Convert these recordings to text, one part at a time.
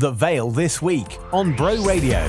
The Vale This Week on Bro Radio.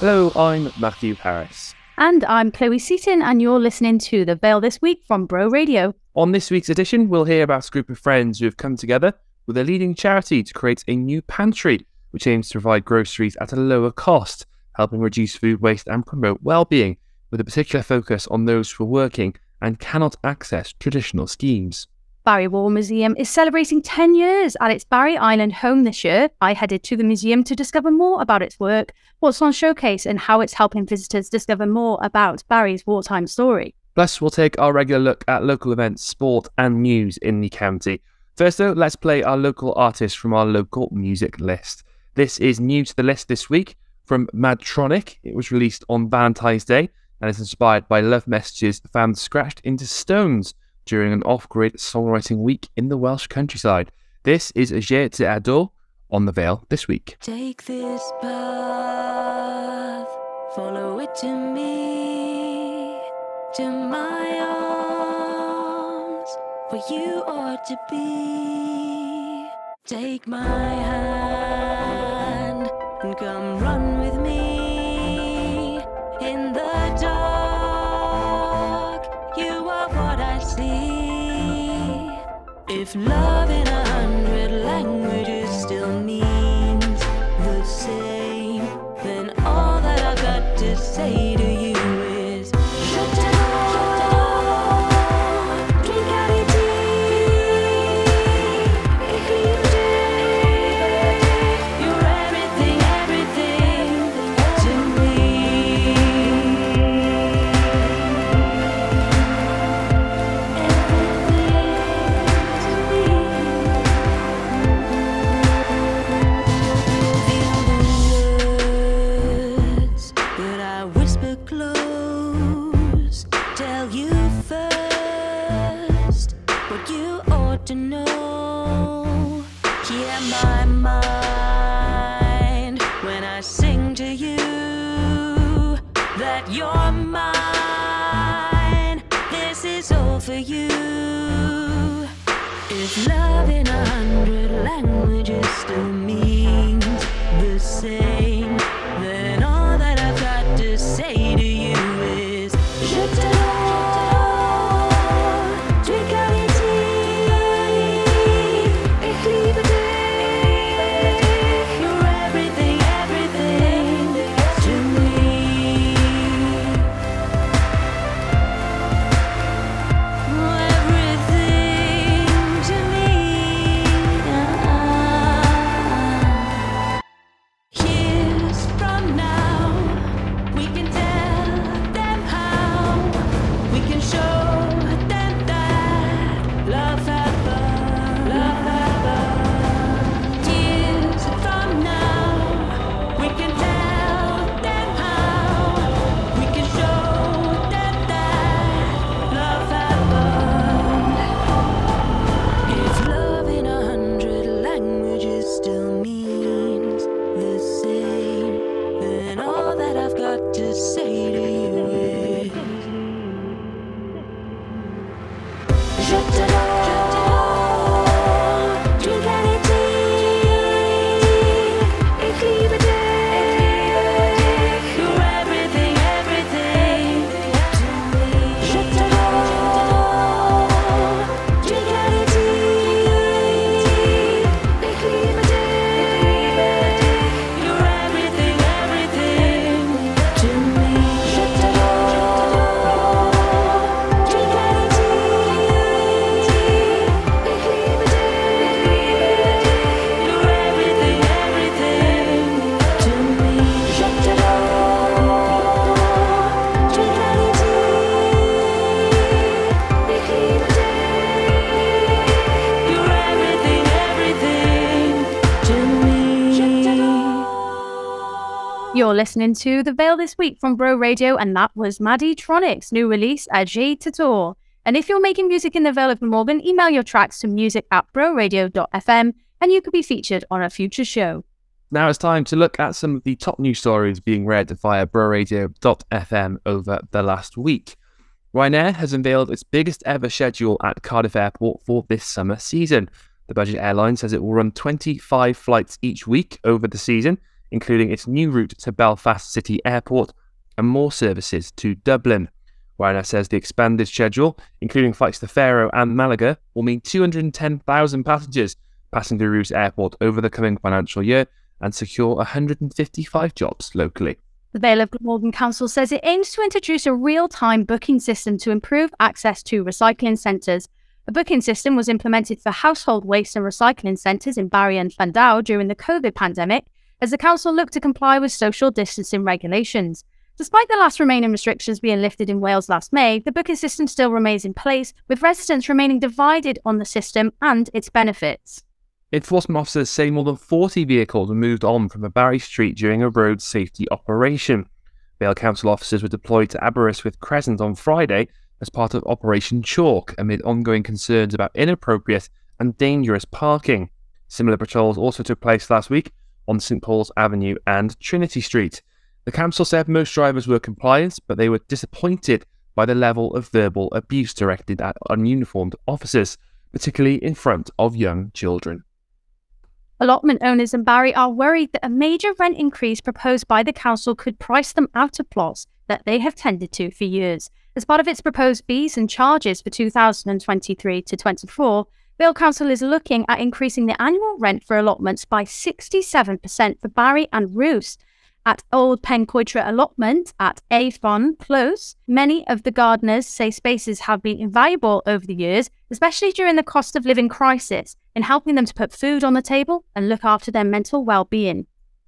Hello, I'm Matthew Harris. And I'm Chloe Seaton, and you're listening to The Vale This Week from Bro Radio. On this week's edition, we'll hear about a group of friends who have come together with a leading charity to create a new pantry, which aims to provide groceries at a lower cost, helping reduce food waste and promote well-being, with a particular focus on those who are working and cannot access traditional schemes. Barry War Museum is celebrating 10 years at its Barry Island home this year. I headed to the museum to discover more about its work, what's on showcase, and how it's helping visitors discover more about Barry's wartime story. Plus, we'll take our regular look at local events, sport, and news in the county. First, though, let's play our local artist from our local music list. This is new to the list this week from Madtronic. It was released on Valentine's Day and is inspired by love messages found scratched into stones during an off grid songwriting week in the Welsh countryside. This is J'ai t'adore on the Vale this week. Take this path, follow it to me, to my arms, you to be. Take my hand and come run with me If love in a hundred languages still means that you're mine. This is all for you. If love in a hundred languages still means the same, still means You're listening to The Vale This Week from Bro Radio, and that was Maddie Tronic's new release, J'ai t'adore. And if you're making music in the Vale of Glamorgan, email your tracks to music at broradio.fm and you could be featured on a future show. Now it's time to look at some of the top news stories being read via broradio.fm over the last week. Ryanair has unveiled its biggest ever schedule at Cardiff Airport for this summer season. The budget airline says it will run 25 flights each week over the season, including its new route to Belfast City Airport and more services to Dublin. Ryanair says the expanded schedule, including flights to Faro and Malaga, will mean 210,000 passengers passing through Rhoose Airport over the coming financial year and secure 155 jobs locally. The Vale of Glamorgan Council says it aims to introduce a real time booking system to improve access to recycling centres. A booking system was implemented for household waste and recycling centres in Barry and Llandow during the COVID pandemic as the council looked to comply with social distancing regulations. Despite the last remaining restrictions being lifted in Wales last May, the booking system still remains in place, with residents remaining divided on the system and its benefits. Enforcement officers say more than 40 vehicles were moved on from a Barry Street during a road safety operation. Vale Council officers were deployed to Aberystwyth Crescent on Friday as part of Operation Chalk amid ongoing concerns about inappropriate and dangerous parking. Similar patrols also took place last week on St Paul's Avenue and Trinity Street. The council said most drivers were compliant, but they were disappointed by the level of verbal abuse directed at ununiformed officers, particularly in front of young children. Allotment owners in Barry are worried that a major rent increase proposed by the council could price them out of plots that they have tended to for years. As part of its proposed fees and charges for 2023 to 24, Vale Council is looking at increasing the annual rent for allotments by 67% for Barry and Rhoose at Old Pencoedtre allotment at Avon Close. Many of the gardeners say spaces have been invaluable over the years, especially during the cost of living crisis, in helping them to put food on the table and look after their mental well-being.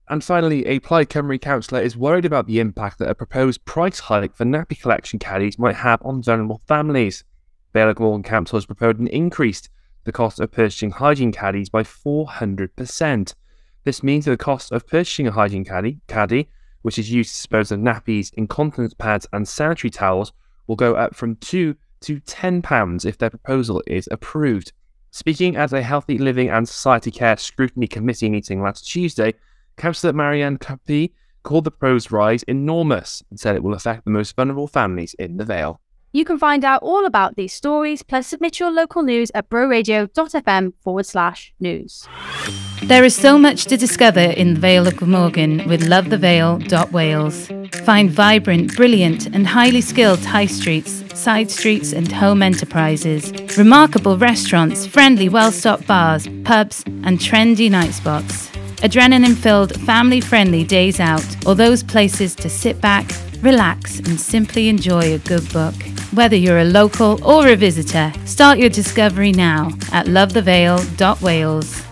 And finally, a Plaid Cymru councillor is worried about the impact that a proposed price hike for nappy collection caddies might have on vulnerable families. Vale of Council has proposed an increase the cost of purchasing hygiene caddies by 400%. This means that the cost of purchasing a hygiene caddy, caddy, which is used to dispose of nappies, incontinence pads, and sanitary towels, will go up from two to ten pounds if their proposal is approved. Speaking at a Healthy Living and Society Care Scrutiny Committee meeting last Tuesday, Councillor Marianne Capi called the proposed rise enormous and said it will affect the most vulnerable families in the Vale. You can find out all about these stories, plus submit your local news at broradio.fm forward slash news. There is so much to discover in the Vale of Glamorgan with lovethevale.wales. Find vibrant, brilliant, and highly skilled high streets, side streets, and home enterprises, remarkable restaurants, friendly, well stocked bars, pubs, and trendy night spots. Adrenaline filled, family friendly days out, or those places to sit back, relax, and simply enjoy a good book. Whether you're a local or a visitor, start your discovery now at lovethevale.wales.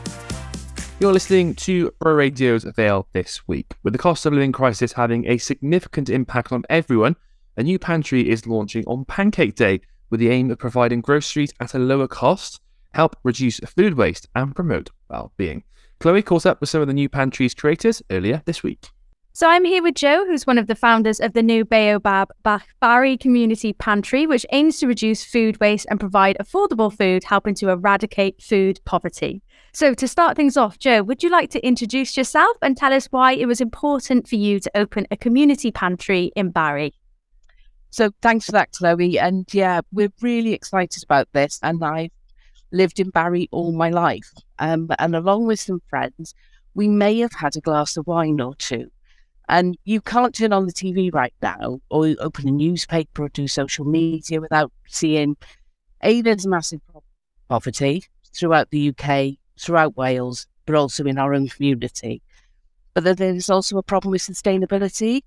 You're listening to Radio's Vale this week. With the cost of living crisis having a significant impact on everyone, a new pantry is launching on Pancake Day with the aim of providing groceries at a lower cost, help reduce food waste, and promote well-being. Chloe caught up with some of the new pantry's creators earlier this week. So I'm here with Joe, who's one of the founders of the new Baobab Barry Community Pantry, which aims to reduce food waste and provide affordable food, helping to eradicate food poverty. So to start things off, Joe, would you like to introduce yourself and tell us why it was important for you to open a community pantry in Barry? So thanks for that, Chloe. And yeah, we're really excited about this. And I've lived in Barry all my life. Um, and along with some friends, we may have had a glass of wine or two. And you can't turn on the TV right now or open a newspaper or do social media without seeing A, there's massive poverty throughout the UK, throughout Wales, but also in our own community. But then there's also a problem with sustainability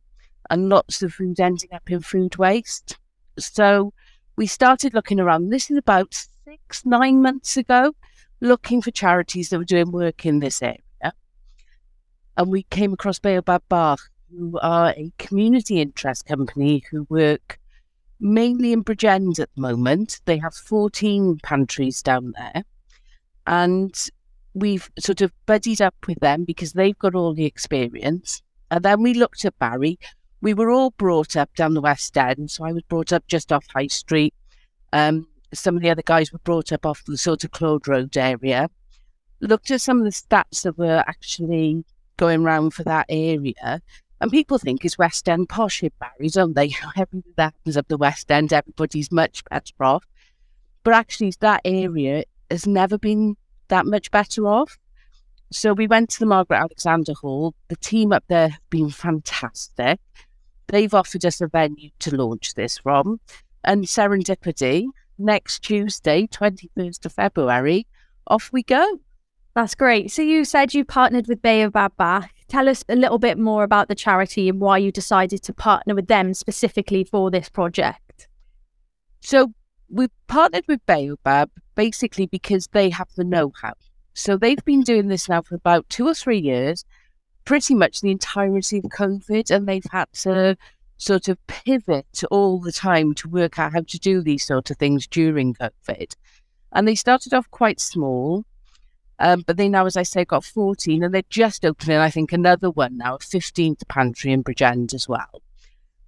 and lots of food ending up in food waste. So we started looking around. This is about six, nine months ago, looking for charities that were doing work in this area and we came across Baobab Bach, who are a community interest company who work mainly in Bridgend at the moment. They have 14 pantries down there. And we've sort of buddied up with them because they've got all the experience. And then we looked at Barry. We were all brought up down the West End. So I was brought up just off High Street. Um, some of the other guys were brought up off the sort of Claude Road area. Looked at some of the stats that were actually going around for that area. And people think it's West End posh in Barry, don't they? Everything that happens up the West End, everybody's much better off. But actually, that area has never been that much better off. So we went to the Margaret Alexander Hall. The team up there have been fantastic. They've offered us a venue to launch this from. And serendipity, next Tuesday, 21st of February, off we go. That's great. So you said you partnered with Baobab Bach. Tell us a little bit more about the charity and why you decided to partner with them specifically for this project. So we partnered with Baobab basically because they have the know how. So they've been doing this now for about two or three years, pretty much the entirety of COVID, and they've had to sort of pivot all the time to work out how to do these sort of things during COVID. And they started off quite small, um, but they now, as I say, got 14, and they're just opening, I think, another one now, a 15th pantry in Bridgend as well.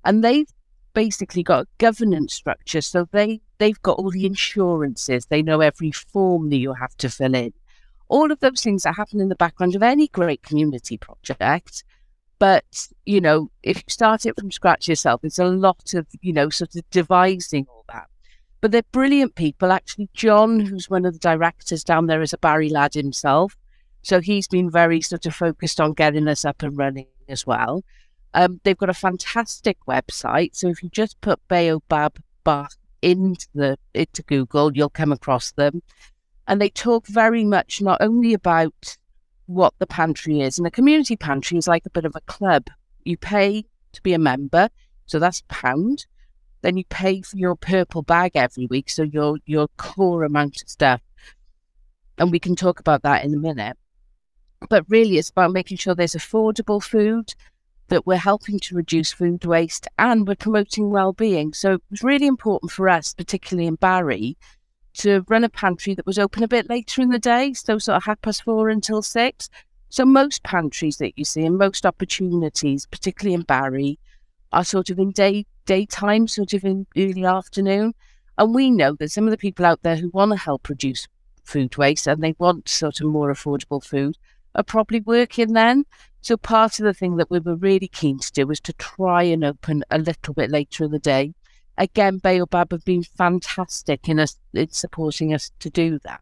And they've basically got a governance structure. So they, they've got all the insurances, they know every form that you have to fill in. All of those things that happen in the background of any great community project. But, you know, if you start it from scratch yourself, it's a lot of, you know, sort of devising all that. But they're brilliant people. Actually, John, who's one of the directors down there, is a Barry lad himself. So he's been very sort of focused on getting us up and running as well. Um, they've got a fantastic website. So if you just put Baobab Bach into the into Google, you'll come across them. And they talk very much not only about what the pantry is, and a community pantry is like a bit of a club. You pay to be a member, so that's pound. Then you pay for your purple bag every week, so your your core amount of stuff. And we can talk about that in a minute. But really, it's about making sure there's affordable food, that we're helping to reduce food waste, and we're promoting well-being. So it was really important for us, particularly in Barry, to run a pantry that was open a bit later in the day, so sort of half past four until six. So most pantries that you see and most opportunities, particularly in Barry, are sort of in day daytime, sort of in early afternoon. And we know that some of the people out there who want to help reduce food waste and they want sort of more affordable food are probably working then. So part of the thing that we were really keen to do was to try and open a little bit later in the day. Again, Baobab have been fantastic in us in supporting us to do that.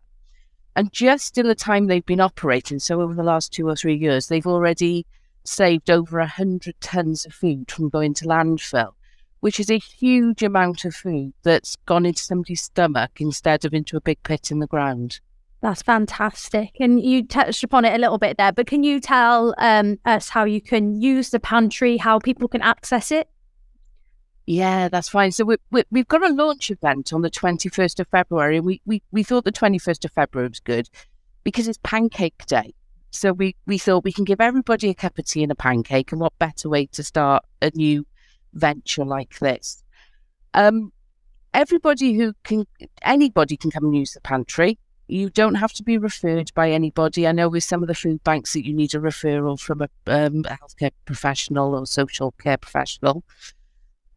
And just in the time they've been operating, so over the last two or three years, they've already saved over 100 tons of food from going to landfill, which is a huge amount of food that's gone into somebody's stomach instead of into a big pit in the ground. That's fantastic. And you touched upon it a little bit there, but can you tell um, us how you can use the pantry, how people can access it? Yeah, that's fine. So we, we, we've got a launch event on the 21st of February. We, we, we thought the 21st of February was good because it's Pancake Day. So we, we thought we can give everybody a cup of tea and a pancake, and what better way to start a new venture like this? Um, everybody who can, anybody can come and use the pantry. You don't have to be referred by anybody. I know with some of the food banks that you need a referral from a, um, a healthcare professional or social care professional.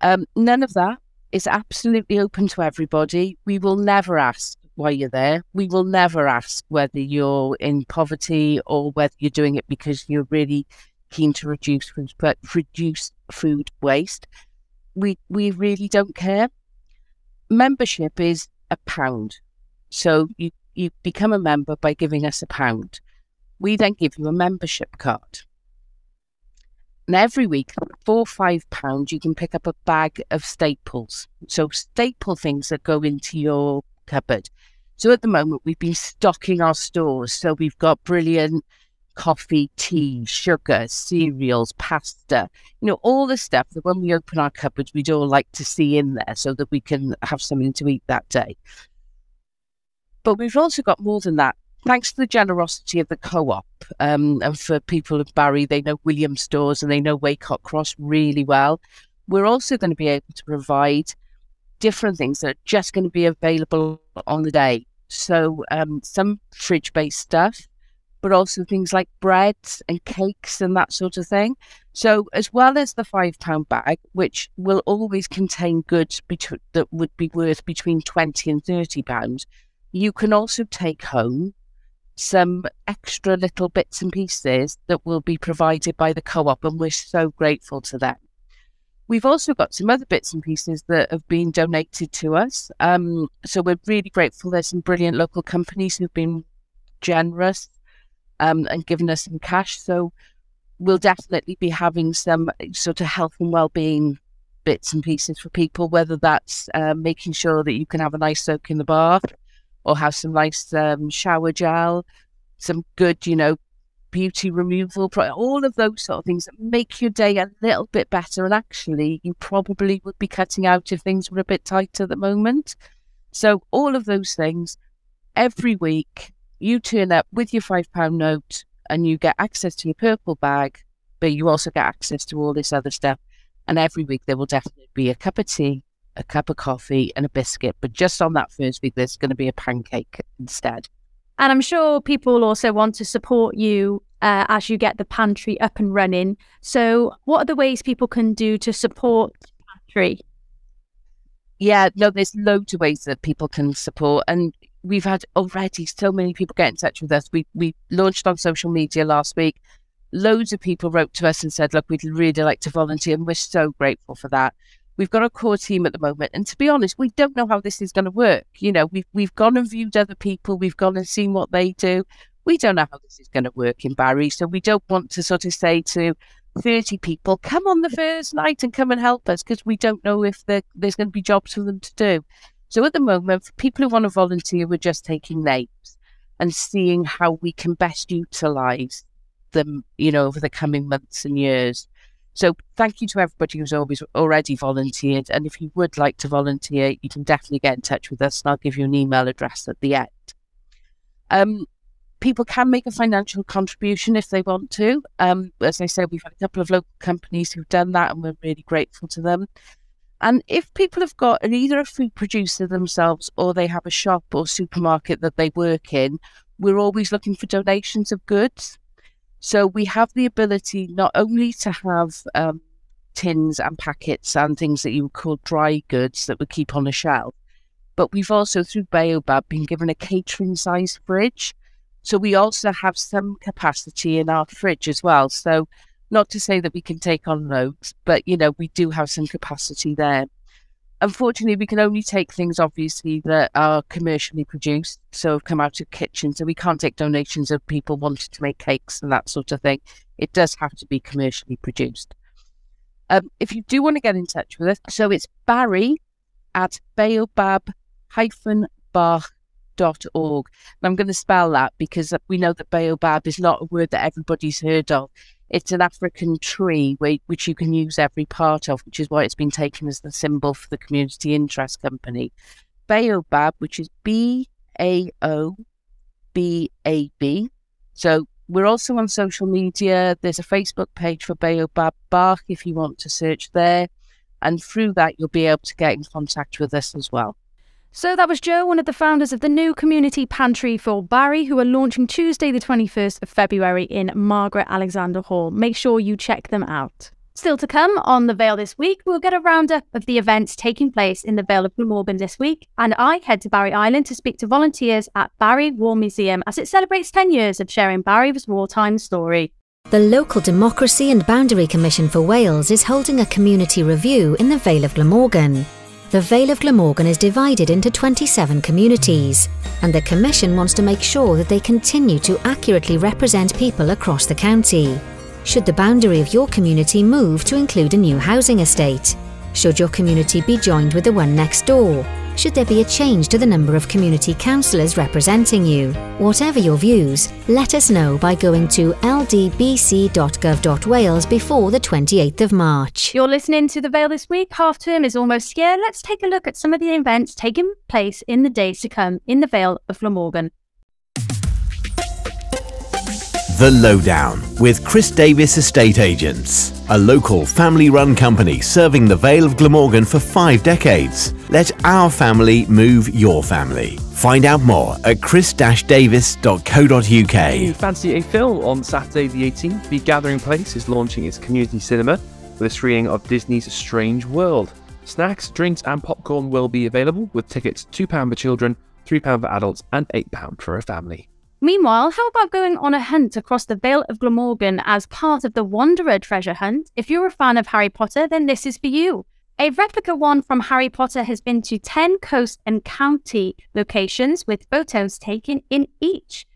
Um, none of that. It's absolutely open to everybody. We will never ask why you're there. We will never ask whether you're in poverty or whether you're doing it because you're really keen to reduce food, reduce food waste. We we really don't care. Membership is a pound, so you you become a member by giving us a pound. We then give you a membership card. And every week, for five pounds, you can pick up a bag of staples. So staple things that go into your cupboard. So at the moment, we've been stocking our stores. So we've got brilliant coffee, tea, sugar, cereals, pasta, you know, all the stuff that when we open our cupboards, we'd all like to see in there so that we can have something to eat that day. But we've also got more than that. Thanks to the generosity of the co-op, um, and for people of Barry, they know William Stores and they know Waycock Cross really well. We're also going to be able to provide different things that are just going to be available on the day. So um, some fridge-based stuff, but also things like breads and cakes and that sort of thing. So as well as the five pound bag, which will always contain goods bet- that would be worth between twenty and thirty pounds, you can also take home some extra little bits and pieces that will be provided by the co op, and we're so grateful to them. We've also got some other bits and pieces that have been donated to us. Um, so we're really grateful. There's some brilliant local companies who've been generous um, and given us some cash. So we'll definitely be having some sort of health and well-being bits and pieces for people, whether that's uh, making sure that you can have a nice soak in the bath or have some nice um, shower gel, some good, you know, beauty removal, all of those sort of things that make your day a little bit better. And actually, you probably would be cutting out if things were a bit tight at the moment. So, all of those things every week, you turn up with your £5 note and you get access to your purple bag, but you also get access to all this other stuff. And every week, there will definitely be a cup of tea, a cup of coffee, and a biscuit. But just on that first week, there's going to be a pancake instead. And I'm sure people also want to support you uh, as you get the pantry up and running. So, what are the ways people can do to support pantry? Yeah, no, there's loads of ways that people can support, and we've had already so many people get in touch with us. We we launched on social media last week. Loads of people wrote to us and said, "Look, we'd really like to volunteer," and we're so grateful for that. We've got a core team at the moment, and to be honest, we don't know how this is going to work. You know, we've we've gone and viewed other people, we've gone and seen what they do. We don't know how this is going to work in Barry, so we don't want to sort of say to 30 people, come on the first night and come and help us because we don't know if there's going to be jobs for them to do. So at the moment, for people who want to volunteer, we're just taking names and seeing how we can best utilize them, you know, over the coming months and years. So thank you to everybody who's always already volunteered. And if you would like to volunteer, you can definitely get in touch with us and I'll give you an email address at the end. Um, people can make a financial contribution if they want to. Um, as I said, we've had a couple of local companies who've done that and we're really grateful to them. And if people have got either a food producer themselves or they have a shop or supermarket that they work in, we're always looking for donations of goods. So we have the ability not only to have um, tins and packets and things that you would call dry goods that we keep on a shelf, but we've also through Baobab been given a catering size fridge. So we also have some capacity in our fridge as well. So not to say that we can take on loads, but you know, we do have some capacity there. Unfortunately, we can only take things obviously that are commercially produced, so have come out of kitchens, so we can't take donations of people wanting to make cakes and that sort of thing. It does have to be commercially produced. Um, if you do want to get in touch with us, so it's Barry at baobab-bach.org. And I'm going to spell that because we know that baobab is not a word that everybody's heard of. It's an African tree which you can use every part of, which is why it's been taken as the symbol for the Community Interest Company. Baobab, which is B A O B A B. So we're also on social media. There's a Facebook page for Baobab Bach if you want to search there. And through that, you'll be able to get in contact with us as well. So that was Joe, one of the founders of the new community pantry for Barry, who are launching Tuesday, the 21st of February in Margaret Alexander Hall. Make sure you check them out. Still to come on the Vale this week, we'll get a roundup of the events taking place in the Vale of Glamorgan this week, and I head to Barry Island to speak to volunteers at Barry War Museum as it celebrates 10 years of sharing Barry's wartime story. The local Democracy and Boundary Commission for Wales is holding a community review in the Vale of Glamorgan. The Vale of Glamorgan is divided into 27 communities, and the Commission wants to make sure that they continue to accurately represent people across the county. Should the boundary of your community move to include a new housing estate? Should your community be joined with the one next door? should there be a change to the number of community councillors representing you. Whatever your views, let us know by going to ldbc.gov.wales before the 28th of March. You're listening to The Vale this week. Half term is almost here. Let's take a look at some of the events taking place in the days to come in the Vale of Glamorgan. The Lowdown with Chris Davis Estate Agents, a local family run company serving the Vale of Glamorgan for five decades. Let our family move your family. Find out more at chris-davis.co.uk. You fancy a film on Saturday the 18th? The Gathering Place is launching its community cinema with a screening of Disney's Strange World. Snacks, drinks, and popcorn will be available with tickets £2 for children, £3 for adults, and £8 for a family. Meanwhile, how about going on a hunt across the Vale of Glamorgan as part of the Wanderer treasure hunt? If you're a fan of Harry Potter, then this is for you. A replica one from Harry Potter has been to 10 coast and county locations with photos taken in each.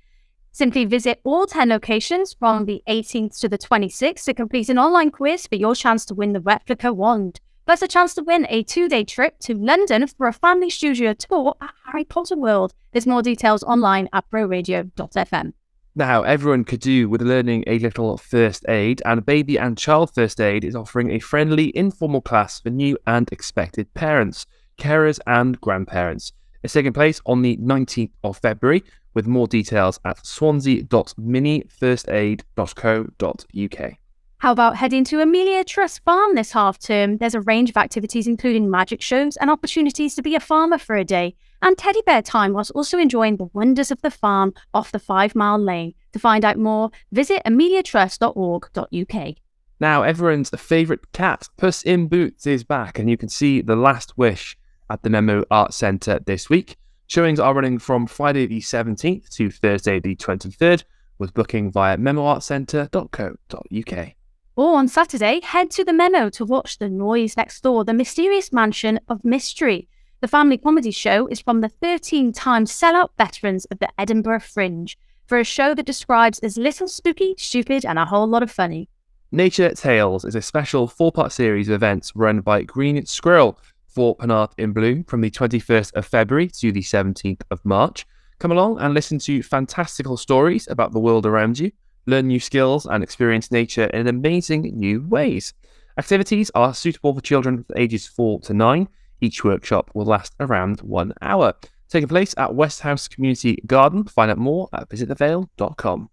Simply visit all 10 locations from the 18th to the 26th to complete an online quiz for your chance to win the replica wand, plus a chance to win a two day trip to London for a family studio tour at Harry Potter World. There's more details online at broradio.fm. Now, everyone could do with learning a little first aid, and Baby and Child First Aid is offering a friendly, informal class for new and expected parents, carers, and grandparents. It's taking place on the 19th of February, with more details at swansea.minifirstaid.co.uk. How about heading to Amelia Trust Farm this half term? There's a range of activities, including magic shows and opportunities to be a farmer for a day, and teddy bear time whilst also enjoying the wonders of the farm off the five mile lane. To find out more, visit ameliatrust.org.uk. Now, everyone's favourite cat, Puss in Boots, is back, and you can see The Last Wish at the Memo Art Centre this week. Showings are running from Friday the 17th to Thursday the 23rd, with booking via memoartcentre.co.uk. Or on Saturday, head to the Memo to watch The Noise Next Door, the mysterious mansion of mystery. The family comedy show is from the 13 time sellout veterans of the Edinburgh Fringe for a show that describes as little spooky, stupid, and a whole lot of funny. Nature Tales is a special four part series of events run by Green Squirrel for Penarth in Bloom from the 21st of February to the 17th of March. Come along and listen to fantastical stories about the world around you, learn new skills, and experience nature in amazing new ways. Activities are suitable for children ages 4 to 9. Each workshop will last around one hour. Taking place at Westhouse Community Garden. Find out more at visitthevale.com.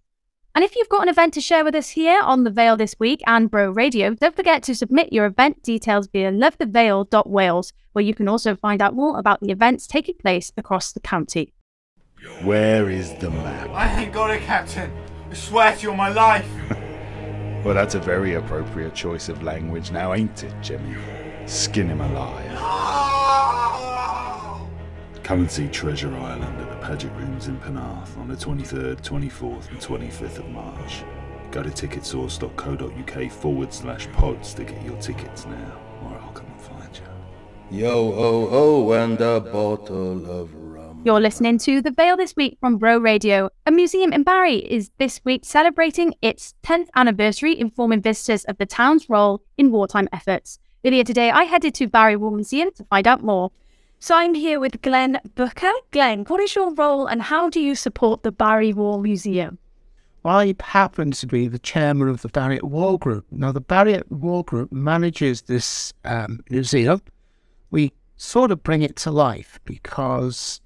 And if you've got an event to share with us here on The Vale this week and Bro Radio, don't forget to submit your event details via lovethevale.wales, where you can also find out more about the events taking place across the county. Where is the map? I ain't got it, Captain. I swear to you on my life. Well, that's a very appropriate choice of language now, ain't it, Jimmy? Skin him alive. Come and see Treasure Island at the Paget Rooms in Penarth on the 23rd, 24th, and 25th of March. Go to ticketsource.co.uk forward slash pods to get your tickets now, or I'll come and find you. Yo oh, oh, and a bottle of rum. You're listening to The Vale this week from Bro Radio. A museum in Barry is this week celebrating its 10th anniversary, informing visitors of the town's role in wartime efforts. Earlier today, I headed to Barry War Museum to find out more. So I'm here with Glenn Booker. Glenn, what is your role and how do you support the Barry War Museum? Well, I happen to be the chairman of the Barrier War Group. Now, the Barrier War Group manages this um, museum. We sort of bring it to life because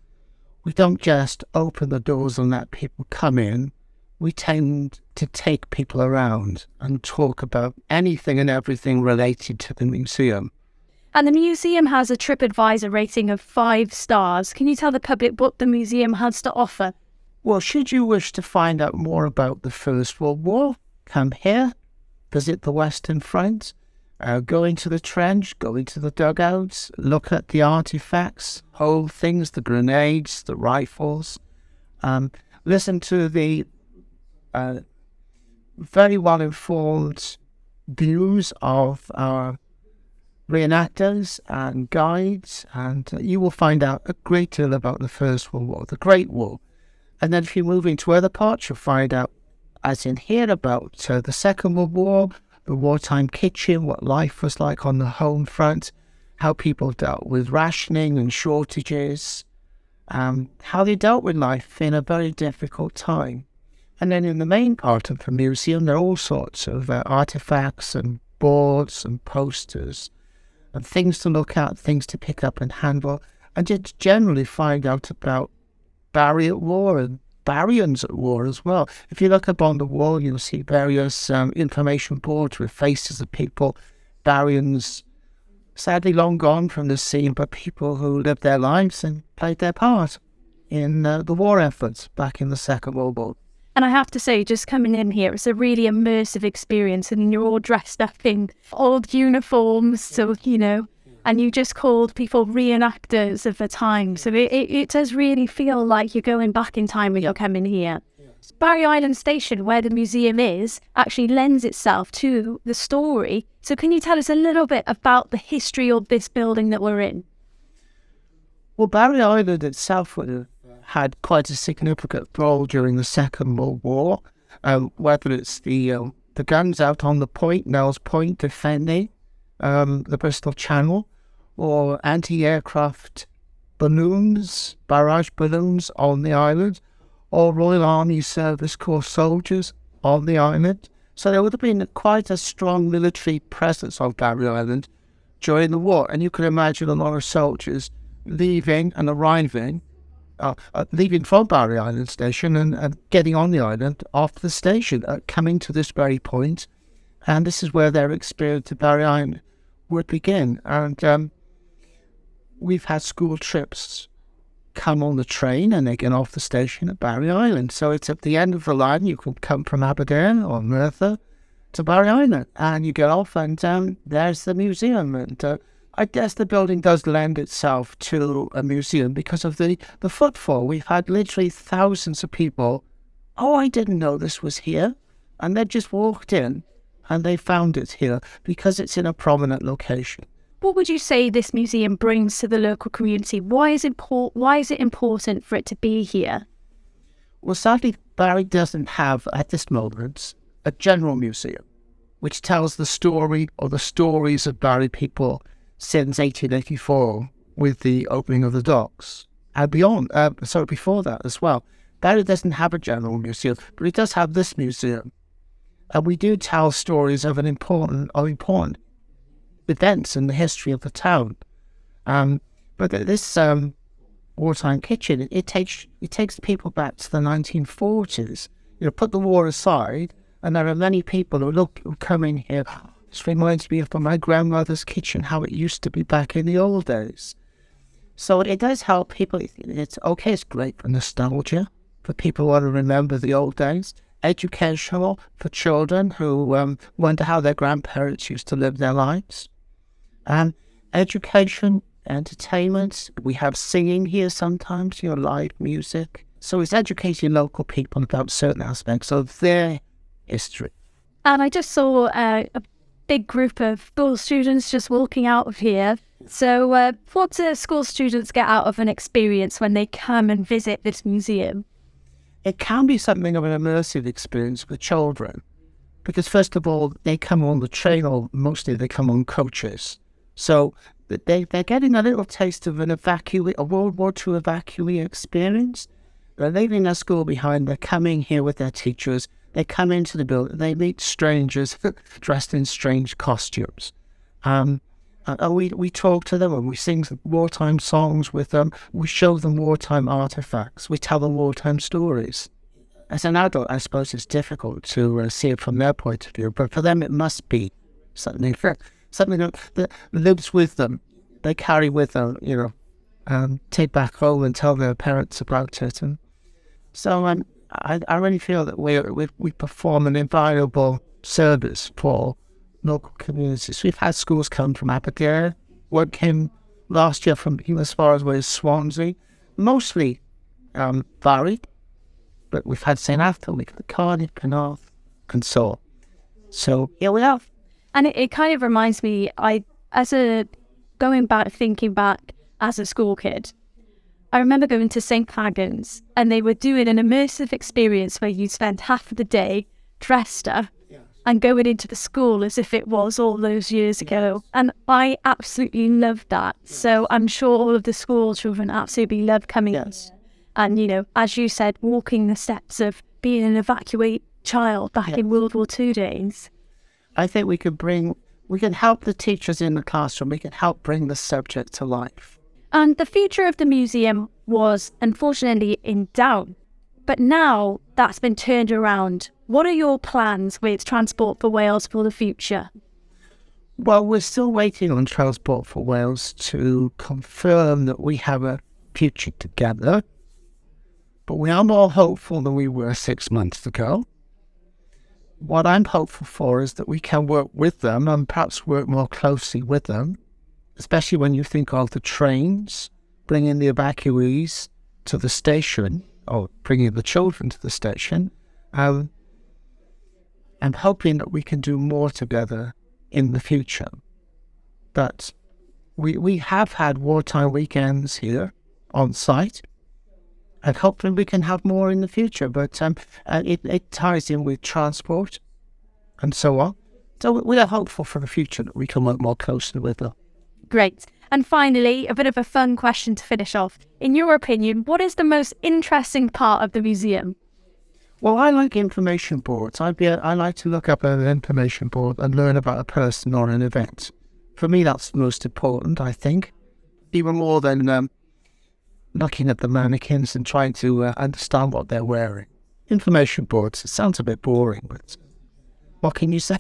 we don't just open the doors and let people come in. We tend to take people around and talk about anything and everything related to the museum. And the museum has a TripAdvisor rating of five stars. Can you tell the public what the museum has to offer? Well, should you wish to find out more about the First World War, come here, visit the Western Front, uh, go into the trench, go into the dugouts, look at the artifacts, hold things, the grenades, the rifles, um, listen to the uh, very well informed views of our reenactors and guides, and uh, you will find out a great deal about the First World War, the Great War. And then if you move into other parts, you'll find out, as in here, about uh, the Second World War, the wartime kitchen, what life was like on the home front, how people dealt with rationing and shortages, um, how they dealt with life in a very difficult time. And then in the main part of the museum, there are all sorts of uh, artifacts and boards and posters and things to look at, things to pick up and handle, and just generally find out about Barry at war and Barrians at war as well. If you look up on the wall, you'll see various um, information boards with faces of people, Barrians sadly long gone from the scene, but people who lived their lives and played their part in uh, the war efforts back in the Second World War. And I have to say, just coming in here, it's a really immersive experience. And you're all dressed up in old uniforms, so, you know, and you just called people reenactors of the time. So it, it, it does really feel like you're going back in time when you're coming here. Barry Island Station, where the museum is, actually lends itself to the story. So, can you tell us a little bit about the history of this building that we're in? Well, Barry Island itself had quite a significant role during the Second World War, um, whether it's the um, the guns out on the point, Nell's Point, defending um, the Bristol Channel, or anti-aircraft balloons, barrage balloons on the island, or Royal Army Service Corps soldiers on the island. So there would have been quite a strong military presence on Barry Island during the war, and you can imagine a lot of soldiers leaving and arriving, uh, uh, leaving from Barry Island Station and, and getting on the island off the station, uh, coming to this very point. and this is where their experience of Barry Island would begin. And um, we've had school trips come on the train and they get off the station at Barry Island. So it's at the end of the line. You can come from Aberdare or Merthyr to Barry Island and you get off and um, there's the museum. And uh, I guess the building does lend itself to a museum because of the, the footfall. We've had literally thousands of people. Oh, I didn't know this was here. And they just walked in and they found it here because it's in a prominent location. What would you say this museum brings to the local community? Why is impor- Why is it important for it to be here? Well, sadly, Barry doesn't have at this moment a general museum, which tells the story or the stories of Barry people since 1884 with the opening of the docks and beyond. Uh, so before that as well, Barry doesn't have a general museum, but he does have this museum, and we do tell stories of an important of important events in the history of the town. Um, but this um, wartime kitchen, it, it, takes it takes people back to the 1940s. You know, put the war aside, and there are many people who look who come in here. This reminds me of my grandmother's kitchen, how it used to be back in the old days. So it does help people. It's okay. It's great for nostalgia for people who want to remember the old days. Educational for children who um, wonder how their grandparents used to live their lives. Um, education, entertainment. We have singing here sometimes, you know, live music. So it's educating local people about certain aspects of their history. And I just saw uh, a big group of school students just walking out of here. So, uh, what do school students get out of an experience when they come and visit this museum? It can be something of an immersive experience for children because, first of all, they come on the train, or mostly they come on coaches. So they, they're getting a little taste of an evacuee, a World War II evacuee experience. They're leaving their school behind. They're coming here with their teachers. They come into the building. They meet strangers dressed in strange costumes. Um, and we, we talk to them and we sing wartime songs with them. We show them wartime artifacts. We tell them wartime stories. As an adult, I suppose it's difficult to uh, see it from their point of view, but for them, it must be something something that, lives with them. They carry with them, you know, um, take back home and tell their parents about it. And so um, I, I really feel that we, we, we perform an invaluable service for local communities. We've had schools come from Aberdare. One came last year from as far as away as Swansea, mostly um, varied, but we've had St. Athan, we've had Cardiff, Penarth, and so on. So here we are. And it, it kind of reminds me, I as a going back, thinking back as a school kid, I remember going to St. Fagans and they were doing an immersive experience where you spend half of the day dressed up and going into the school as if it was all those years ago. And I absolutely loved that. So I'm sure all of the school children absolutely loved coming yes. And, you know, as you said, walking the steps of being an evacuate child back in World War II days. I think we could bring, we can help the teachers in the classroom. We can help bring the subject to life. And the future of the museum was unfortunately in doubt. But now that's been turned around. What are your plans with Transport for Wales for the future? Well, we're still waiting on Transport for Wales to confirm that we have a future together. But we are more hopeful than we were six months ago what I'm hopeful for is that we can work with them and perhaps work more closely with them, especially when you think of the trains bringing the evacuees to the station or bringing the children to the station. Um, I'm hoping that we can do more together in the future. But we, we have had wartime weekends here on site. And hopefully we can have more in the future. But um, uh, it, it ties in with transport and so on. So we are hopeful for the future that we can work more closely with them. Great. And finally, a bit of a fun question to finish off. In your opinion, what is the most interesting part of the museum? Well, I like information boards. I'd be, I like to look up an information board and learn about a person or an event. For me, that's the most important, I think, even more than um, looking at the mannequins and trying to uh, understand what they're wearing. Information boards, it sounds a bit boring, but what can you say?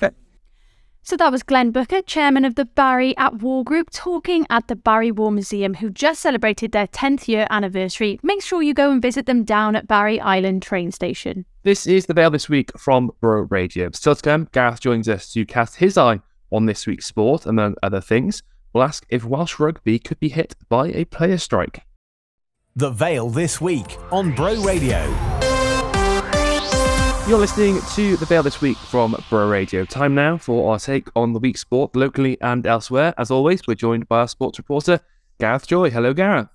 So that was Glenn Booker, chairman of the Barry at War Group, talking at the Barry War Museum, who just celebrated their 10th year anniversary. Make sure you go and visit them down at Barry Island train station. This is the Vale this week from Bro Radio. Still to come, Gareth joins us to cast his eye on this week's sport, among other things. We'll ask if Welsh rugby could be hit by a player strike. The Vale this week on Bro Radio. You're listening to The Vale this week from Bro Radio. Time now for our take on the week's sport locally and elsewhere. As always, we're joined by our sports reporter, Gareth Joy. Hello, Gareth.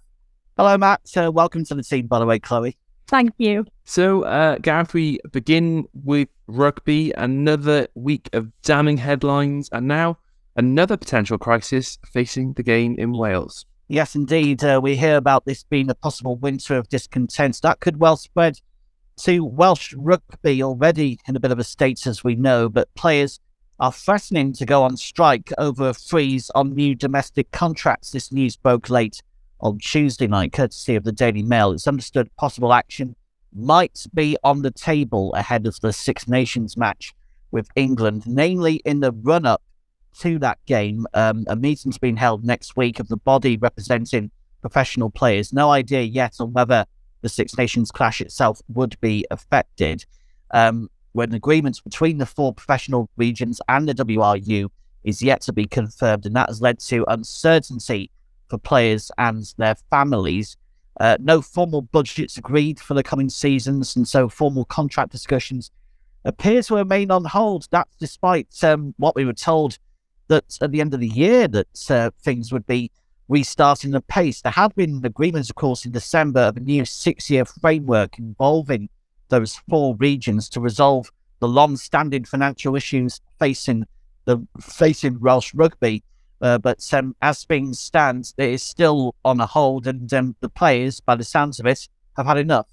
Hello, Matt. Uh, welcome to the team, by the way, Chloe. Thank you. So, uh, Gareth, we begin with rugby. Another week of damning headlines, and now another potential crisis facing the game in Wales. Yes, indeed. Uh, we hear about this being a possible winter of discontent. That could well spread to Welsh rugby already in a bit of a state, as we know, but players are threatening to go on strike over a freeze on new domestic contracts. This news broke late on Tuesday night, courtesy of the Daily Mail. It's understood possible action might be on the table ahead of the Six Nations match with England, namely in the run up to that game. Um, a meeting's been held next week of the body representing professional players. No idea yet on whether the Six Nations clash itself would be affected. Um, when agreements between the four professional regions and the WRU is yet to be confirmed, and that has led to uncertainty for players and their families. Uh, no formal budgets agreed for the coming seasons, and so formal contract discussions appear to remain on hold. That's despite um, what we were told that at the end of the year that uh, things would be restarting the pace. There had been agreements, of course, in December of a new six-year framework involving those four regions to resolve the long-standing financial issues facing the facing Welsh rugby. Uh, but um, as things stand, it is still on a hold, and um, the players, by the sounds of it, have had enough.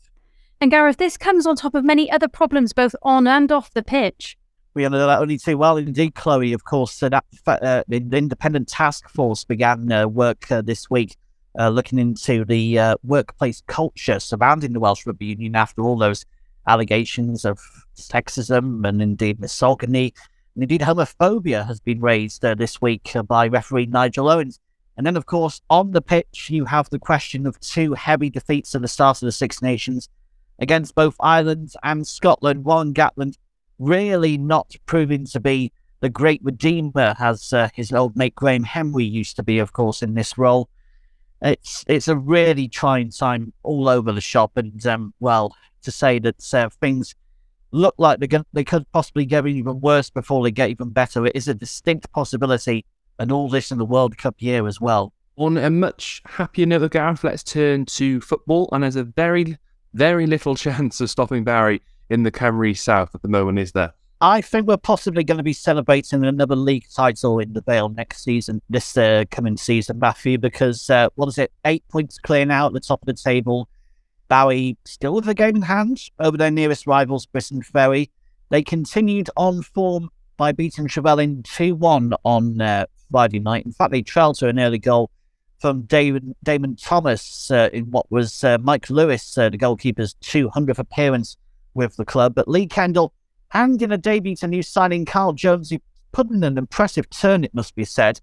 And Gareth, this comes on top of many other problems both on and off the pitch. We only too well indeed, Chloe. Of course, uh, that uh, the independent task force began uh, work uh, this week, uh, looking into the uh, workplace culture surrounding the Welsh Rugby Union after all those allegations of sexism and indeed misogyny and indeed homophobia has been raised this week by referee Nigel Owens. And then, of course, on the pitch, you have the question of two heavy defeats at the start of the Six Nations against both Ireland and Scotland. Warren Gatland really not proving to be the great redeemer as uh, his old mate Graham Henry used to be, of course, in this role. It's it's a really trying time all over the shop, and um, well, to say that uh, things look like they they could possibly get even worse before they get even better. It is a distinct possibility, and all this in the World Cup year as well. On a much happier note, Gareth, let's turn to football, and there's a very very little chance of stopping Barry in the Cymru South at the moment, is there? I think we're possibly going to be celebrating another league title in the Vale next season, this uh, coming season, Matthew, because uh, what is it? Eight points clear now at the top of the table. Barry still with the game in hand over their nearest rivals, Briton Ferry. They continued on form by beating Trefelin 2 1 on uh, Friday night. In fact, they trailed to an early goal from David, Damon Thomas uh, in what was uh, Mike Lewis, uh, the goalkeeper's 200th appearance with the club. But Lee Kendall, and in a debut to new signing Carl Jones, who put in an impressive turn, it must be said.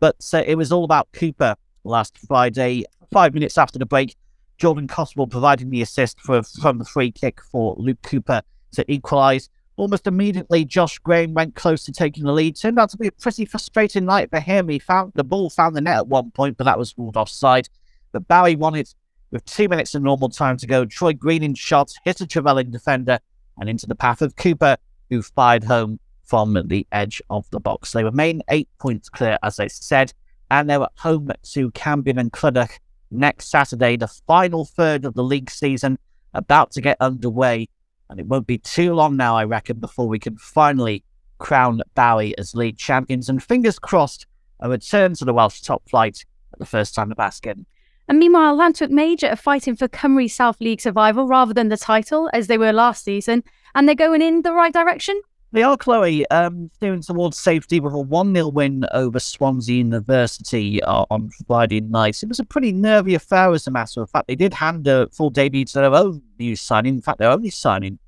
But uh, it was all about Cooper last Friday. Five minutes after the break, Jordan Coswell providing the assist for, from the free kick for Luke Cooper to equalise. Almost immediately, Josh Graham went close to taking the lead. Turned out to be a pretty frustrating night for him. He found the ball found the net at one point, but that was ruled offside. But Barry won it with two minutes of normal time to go, Troy Greening shot hit a Trefelin defender and into the path of Cooper, who fired home from the edge of the box. They remain eight points clear, as I said, and they're at home to Cambrian and Clydach next Saturday, the final third of the league season about to get underway. And it won't be too long now, I reckon, before we can finally crown Bowie as league champions. And fingers crossed, a return to the Welsh top flight at the first time of Baskin. And meanwhile, Llantwit Major are fighting for Cymru South League survival rather than the title, as they were last season, and they're going in the right direction. They are, Chloe, um, steering towards safety with a 1 0 win over Swansea University uh, on Friday night. It was a pretty nervy affair, as a matter of fact. They did hand a full debut to their own new signing. In fact, their only signing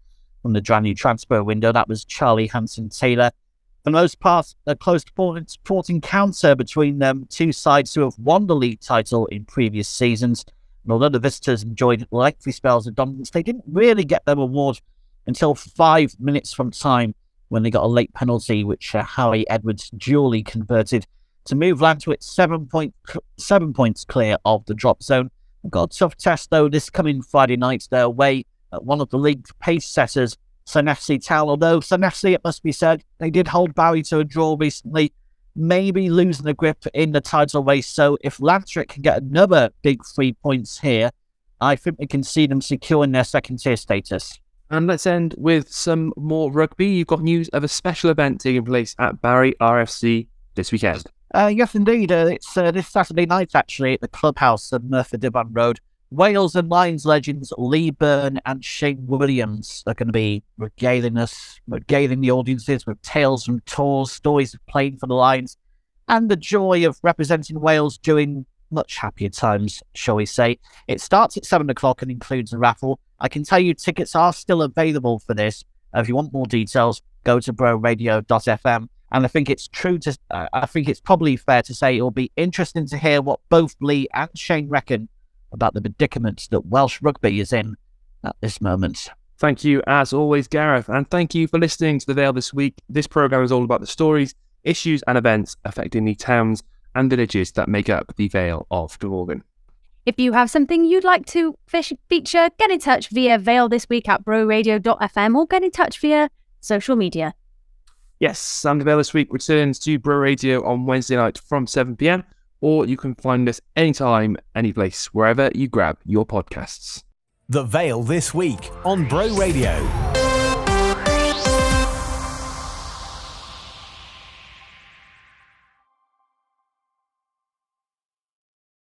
from the January transfer window. That was Charlie Hanson Taylor. For the most part, a close sport encounter between them, two sides who have won the league title in previous seasons. And although the visitors enjoyed lengthy spells of dominance, they didn't really get their reward until five minutes from time when they got a late penalty, which uh, Harry Edwards duly converted to move Llantwit seven, point, seven points clear of the drop zone. Got a tough test, though, this coming Friday night. They're away at one of the league pace setters, Llanelli Town. Although Llanelli, it must be said, they did hold Barry to a draw recently, maybe losing the grip in the title race. So if Llantwit can get another big three points here, I think we can see them securing their second tier status. And let's end with some more rugby. You've got news of a special event taking place at Barry RFC this weekend. Uh, yes, indeed. Uh, it's uh, this Saturday night, actually, at the clubhouse at Merthyr Dyfan Road. Wales and Lions legends Lee Byrne and Shane Williams are going to be regaling us, regaling the audiences with tales from tours, stories of playing for the Lions, and the joy of representing Wales during much happier times, shall we say. It starts at 7 o'clock and includes a raffle. I can tell you tickets are still available for this. If you want more details, go to broradio.fm. And I think it's true to, uh, I think it's probably fair to say it will be interesting to hear what both Lee and Shane reckon about the predicament that Welsh rugby is in at this moment. Thank you, as always, Gareth, and thank you for listening to The Vale this week. This program is all about the stories, issues, and events affecting the towns and villages that make up the Vale of Glamorgan. If you have something you'd like to fish- feature, get in touch via Vale this week at broradio.fm or get in touch via social media. Yes, and the Vale this week returns to Bro Radio on Wednesday night from 7 pm, or you can find us anytime, any place, wherever you grab your podcasts. The Vale this week on Bro Radio.